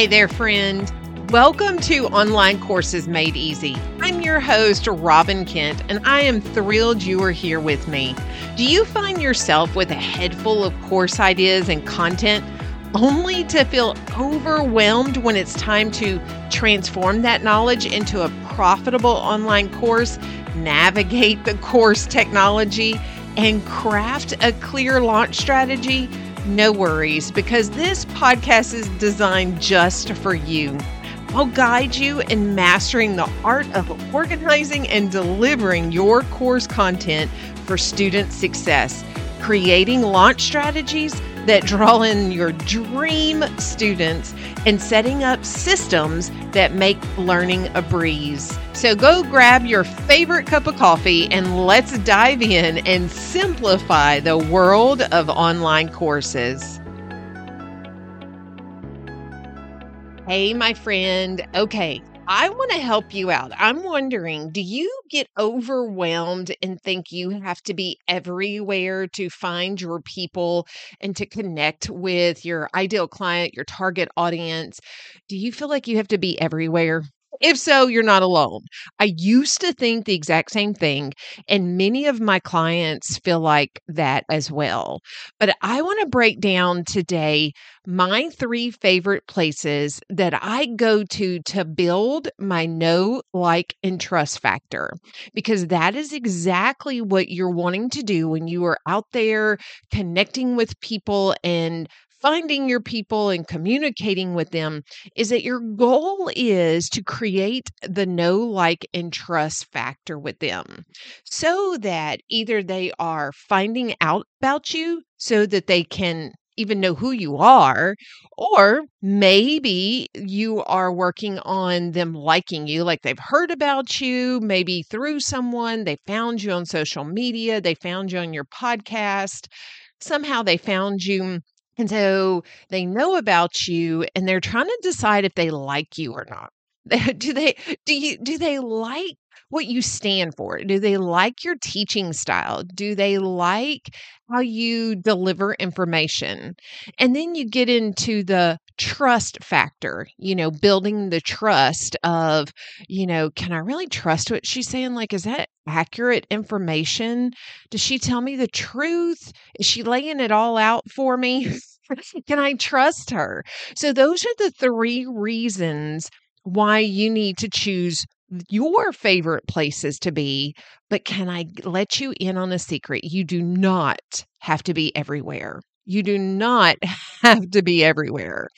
Hey there, friend. Welcome to Online Courses Made Easy. I'm your host, Robbin Kent, and I am thrilled you are here with me. Do you find yourself with a head full of course ideas and content only to feel overwhelmed when it's time to transform that knowledge into a profitable online course, navigate the course technology, and craft a clear launch strategy? No worries, because this podcast is designed just for you. I'll guide you in mastering the art of organizing and delivering your course content for student success, creating launch strategies that draw in your dream students and setting up systems that make learning a breeze. So go grab your favorite cup of coffee and let's dive in and simplify the world of online courses. Hey, my friend. Okay, I want to help you out. I'm wondering, do you get overwhelmed and think you have to be everywhere to find your people and to connect with your ideal client, your target audience? Do you feel like you have to be everywhere? If so, you're not alone. I used to think the exact same thing, and many of my clients feel like that as well. But I want to break down today my three favorite places that I go to to build my know, like, and trust factor, because that is exactly what you're wanting to do when you are out there connecting with people and finding your people and communicating with them is that your goal is to create the know, like, and trust factor with them so that either they are finding out about you so that they can even know who you are, or maybe you are working on them liking you, like they've heard about you, maybe through someone, they found you on social media, they found you on your podcast, somehow they found you and so they know about you and they're trying to decide if they like you or not. do they do you do they like what you stand for? Do they like your teaching style? Do they like how you deliver information? And then you get into the trust factor, you know, building the trust of, you know, can I really trust what she's saying? Like, is that accurate information? Does she tell me the truth? Is she laying it all out for me? Can I trust her? So, those are the three reasons why you need to choose your favorite places to be. But can I let you in on a secret? You do not have to be everywhere. You do not have to be everywhere.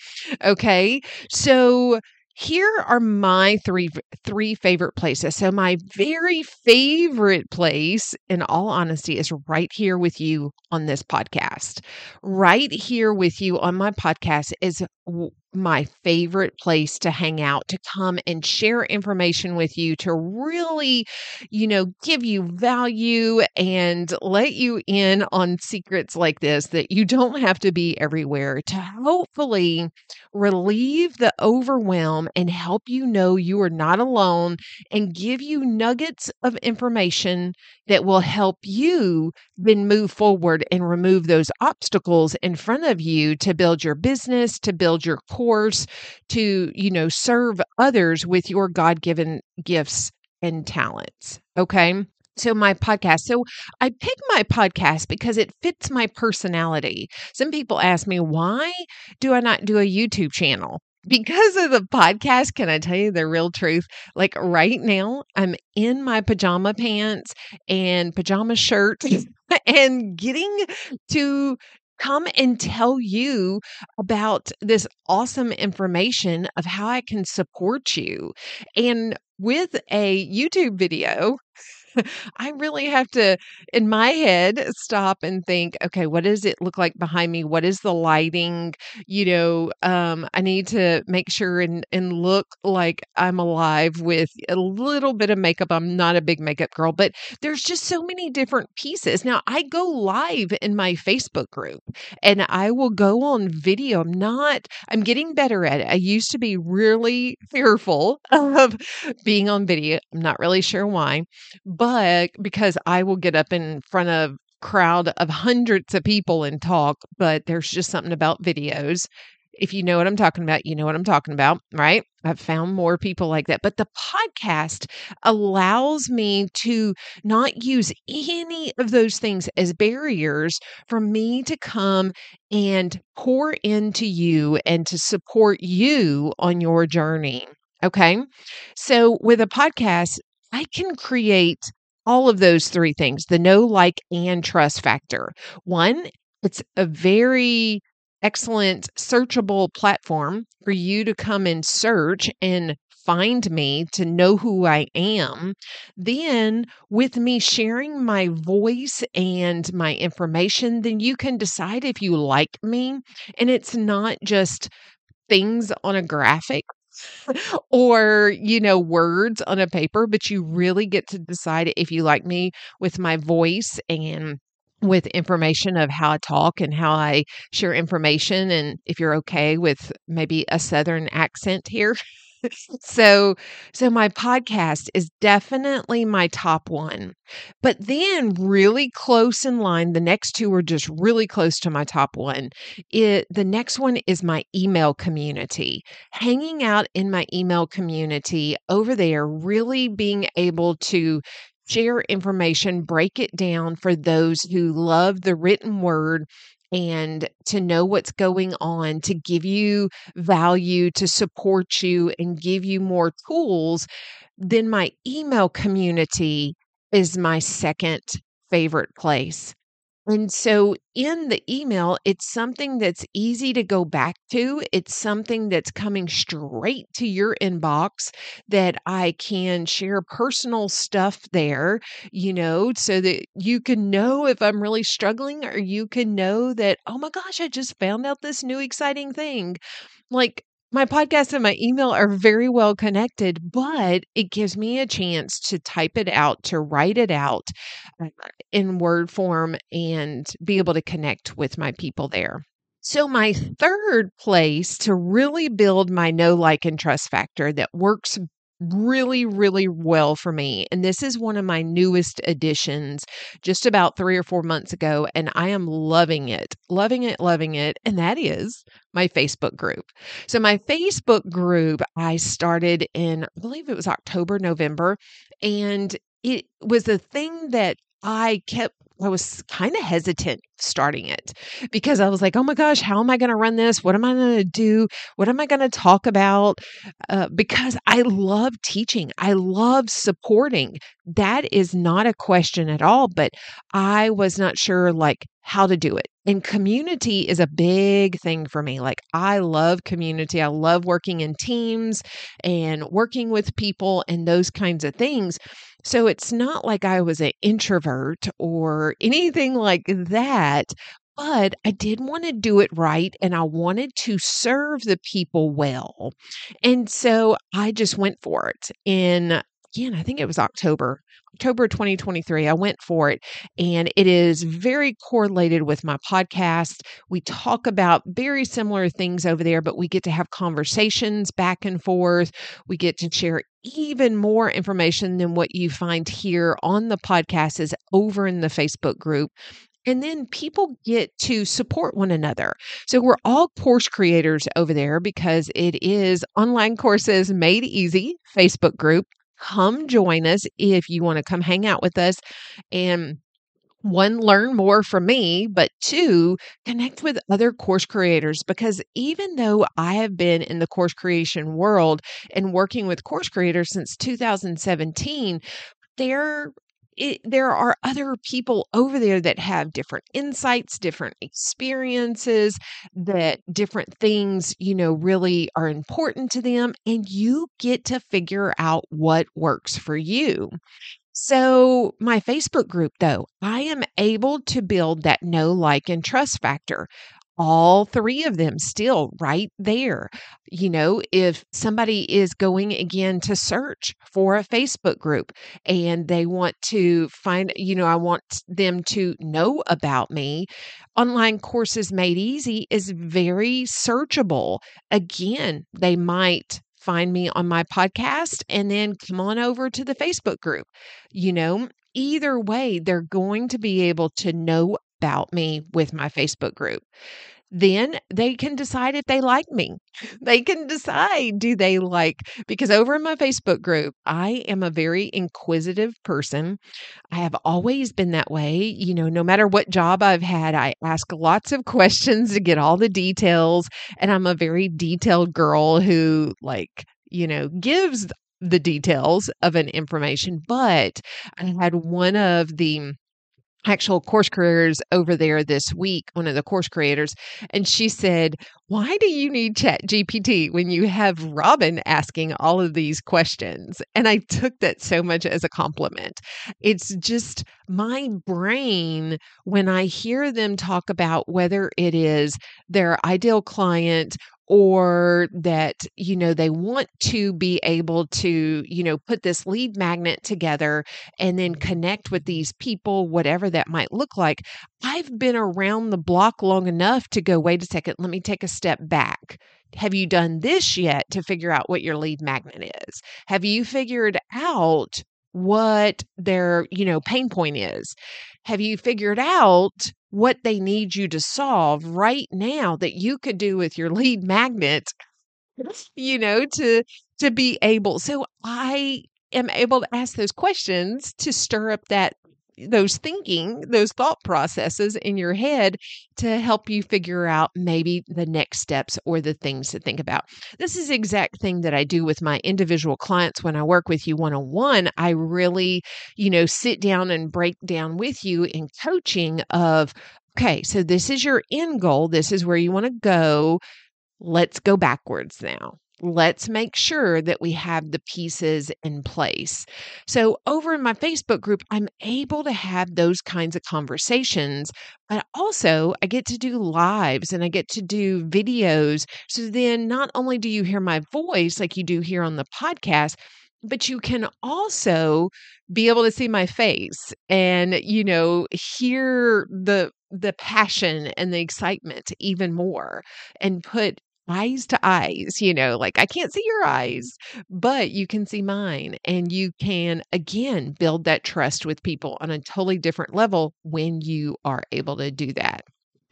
Okay. So, here are my three three favorite places. So my very favorite place in all honesty is right here with you on this podcast. Right here with you on my podcast is my favorite place to hang out, to come and share information with you, to really, you know, give you value and let you in on secrets like this that you don't have to be everywhere to hopefully relieve the overwhelm and help you know you are not alone and give you nuggets of information that will help you then move forward and remove those obstacles in front of you to build your business, to build your course, to, you know, serve others with your God given gifts and talents. Okay. So, my podcast. So, I pick my podcast because it fits my personality. Some people ask me, why do I not do a YouTube channel? because of the podcast, can I tell you the real truth? Like right now, I'm in my pajama pants and pajama shirt and getting to come and tell you about this awesome information of how I can support you. And with a YouTube video, I really have to, in my head, stop and think, okay, what does it look like behind me? What is the lighting? You know, um, I need to make sure and, and look like I'm alive with a little bit of makeup. I'm not a big makeup girl, but there's just so many different pieces. Now, I go live in my Facebook group and I will go on video. I'm not, I'm getting better at it. I used to be really fearful of being on video. I'm not really sure why but because I will get up in front of crowd of hundreds of people and talk, but there's just something about videos If you know what I'm talking about, you know what I'm talking about, right? I've found more people like that. But the podcast allows me to not use any of those things as barriers for me to come and pour into you and to support you on your journey. Okay. So with a podcast, I can create all of those three things the know, like, and trust factor. One, it's a very excellent searchable platform for you to come and search and find me to know who I am. Then, with me sharing my voice and my information, then you can decide if you like me. And it's not just things on a graphic or, you know, words on a paper, but you really get to decide if you like me with my voice and with information of how I talk and how I share information and if you're okay with maybe a southern accent here. So so my podcast is definitely my top one. But then really close in line, the next two are just really close to my top one. It the next one is my email community. Hanging out in my email community over there, really being able to share information, break it down for those who love the written word and to know what's going on, to give you value, to support you, and give you more tools, then my email community is my second favorite place. And so in the email, it's something that's easy to go back to. It's something that's coming straight to your inbox that I can share personal stuff there, you know, so that you can know if I'm really struggling or you can know that, oh my gosh, I just found out this new exciting thing. Like, my podcast and my email are very well connected, but it gives me a chance to type it out, to write it out uh, in word form and be able to connect with my people there. So, my third place to really build my know, like, and trust factor that works really, really well for me. And this is one of my newest additions just about three or four months ago. And I am loving it, loving it, loving it. And that is my Facebook group. So, my Facebook group, I started in, I believe it was October, November. And it was a thing that I kept I was kind of hesitant starting it because I was like, oh my gosh, how am I going to run this? What am I going to do? What am I going to talk about? Uh, because I love teaching, I love supporting. That is not a question at all, but I was not sure like how to do it. And community is a big thing for me. Like, I love community. I love working in teams and working with people and those kinds of things. So it's not like I was an introvert or anything like that, but I did want to do it right and I wanted to serve the people well. And so I just went for it. In again, I think it was October, October 2023. I went for it, and it is very correlated with my podcast. We talk about very similar things over there, but we get to have conversations back and forth. We get to share even more information than what you find here on the podcast is over in the Facebook group. And then people get to support one another. So we're all course creators over there because it is online courses made easy Facebook group come join us if you want to come hang out with us and one, learn more from me, but two, connect with other course creators because even though I have been in the course creation world and working with course creators since 2017, there it, there are other people over there that have different insights, different experiences, that different things, you know, really are important to them. And you get to figure out what works for you. So, my Facebook group, though, I am able to build that know, like, and trust factor all three of them still right there. You know, if somebody is going again to search for a Facebook group and they want to find, you know, I want them to know about me, online courses made easy is very searchable. Again, they might find me on my podcast and then come on over to the Facebook group. You know, either way, they're going to be able to know about me with my Facebook group. then they can decide if they like me. They can decide do they like, because over in my Facebook group, I am a very inquisitive person. I have always been that way. You know, no matter what job I've had, I ask lots of questions to get all the details. And I'm a very detailed girl who, like, you know, gives the details of an information. But I had one of the actual course creators over there this week, one of the course creators, and she said, Why do you need Chat GPT when you have Robbin asking all of these questions? And I took that so much as a compliment. It's just my brain, when I hear them talk about whether it is their ideal client or that you know they want to be able to you know put this lead magnet together and then connect with these people whatever that might look like i've been around the block long enough to go wait a second let me take a step back. Have you done this yet to figure out what your lead magnet is? Have you figured out what their you know pain point is? Have you figured out what they need you to solve right now that you could do with your lead magnet you know to to be able so i am able to ask those questions to stir up that those thinking, those thought processes in your head to help you figure out maybe the next steps or the things to think about. This is the exact thing that I do with my individual clients when I work with you one on one. I really, you know, sit down and break down with you in coaching of, okay, so this is your end goal. This is where you want to go. Let's go backwards now let's make sure that we have the pieces in place. So, over in my Facebook group, I'm able to have those kinds of conversations, but also I get to do lives and I get to do videos. So, then not only do you hear my voice like you do here on the podcast, but you can also be able to see my face and you know hear the the passion and the excitement even more and put eyes to eyes, you know, like I can't see your eyes, but you can see mine. And you can, again, build that trust with people on a totally different level when you are able to do that.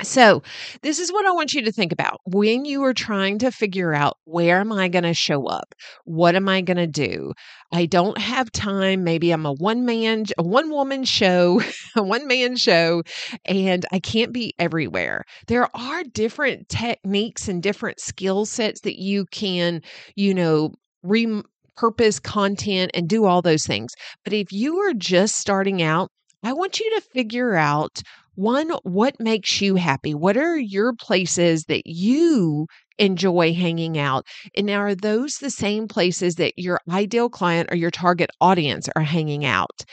So, this is what I want you to think about when you are trying to figure out where am I going to show up? What am I going to do? I don't have time. Maybe I'm a one man, a one woman show, a one man show, and I can't be everywhere. There are different techniques and different skill sets that you can, you know, repurpose content and do all those things. But if you are just starting out, I want you to figure out one, what makes you happy? What are your places that you enjoy hanging out? And are those the same places that your ideal client or your target audience are hanging out?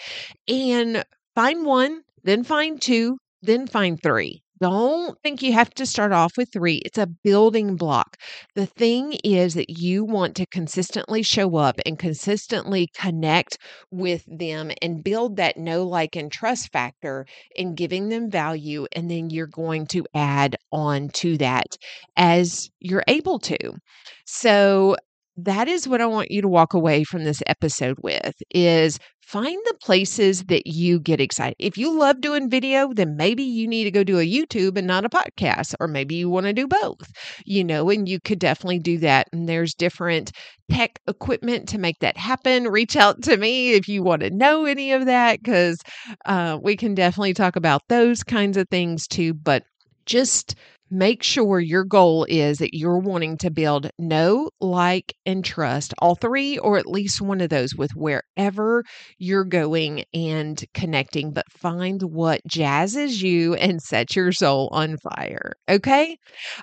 And find one, then find two, then find three. Don't think you have to start off with three. It's a building block. The thing is that you want to consistently show up and consistently connect with them and build that know, like, and trust factor in giving them value. And then you're going to add on to that as you're able to. So, that is what I want you to walk away from this episode with is find the places that you get excited. If you love doing video, then maybe you need to go do a YouTube and not a podcast, or maybe you want to do both, you know, and you could definitely do that. And there's different tech equipment to make that happen. Reach out to me if you want to know any of that, because uh, we can definitely talk about those kinds of things too. But just make sure your goal is that you're wanting to build know, like, and trust all three, or at least one of those with wherever you're going and connecting. But find what jazzes you and sets your soul on fire. Okay.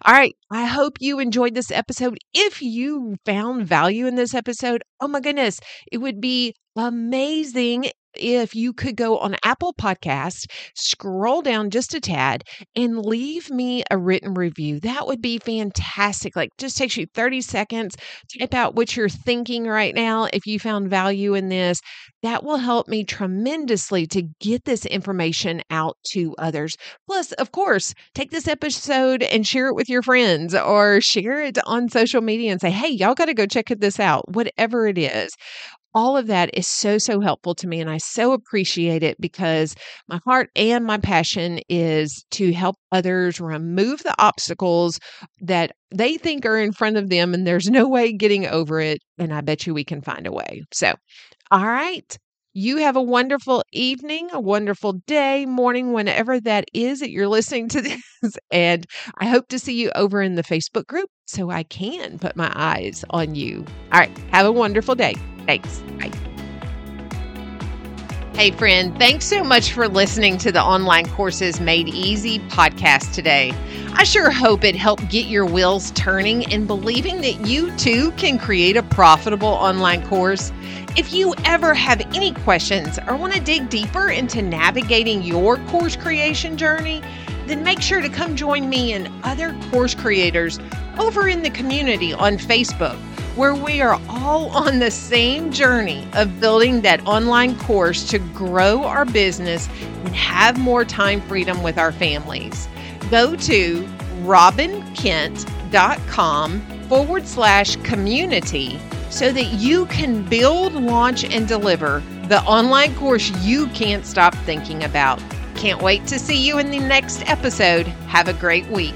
All right. I hope you enjoyed this episode. If you found value in this episode, oh my goodness, it would be amazing if you could go on Apple Podcast, scroll down just a tad, and leave me a written review. That would be fantastic. Like, just takes you 30 seconds. Type out what you're thinking right now. If you found value in this, that will help me tremendously to get this information out to others. Plus, of course, take this episode and share it with your friends or share it on social media and say, hey, y'all got to go check this out, whatever it is all of that is so, so helpful to me. And I so appreciate it because my heart and my passion is to help others remove the obstacles that they think are in front of them and there's no way getting over it. And I bet you we can find a way. So, all right. You have a wonderful evening, a wonderful day, morning, whenever that is that you're listening to this. And I hope to see you over in the Facebook group so I can put my eyes on you. All right. Have a wonderful day. Thanks. Bye. Hey, friend, thanks so much for listening to the Online Courses Made Easy podcast today. I sure hope it helped get your wheels turning and believing that you too can create a profitable online course. If you ever have any questions or want to dig deeper into navigating your course creation journey, then make sure to come join me and other course creators over in the community on Facebook, where we are all on the same journey of building that online course to grow our business and have more time freedom with our families. Go to robbinkent.com forward slash community so that you can build, launch, and deliver the online course you can't stop thinking about. Can't wait to see you in the next episode. Have a great week.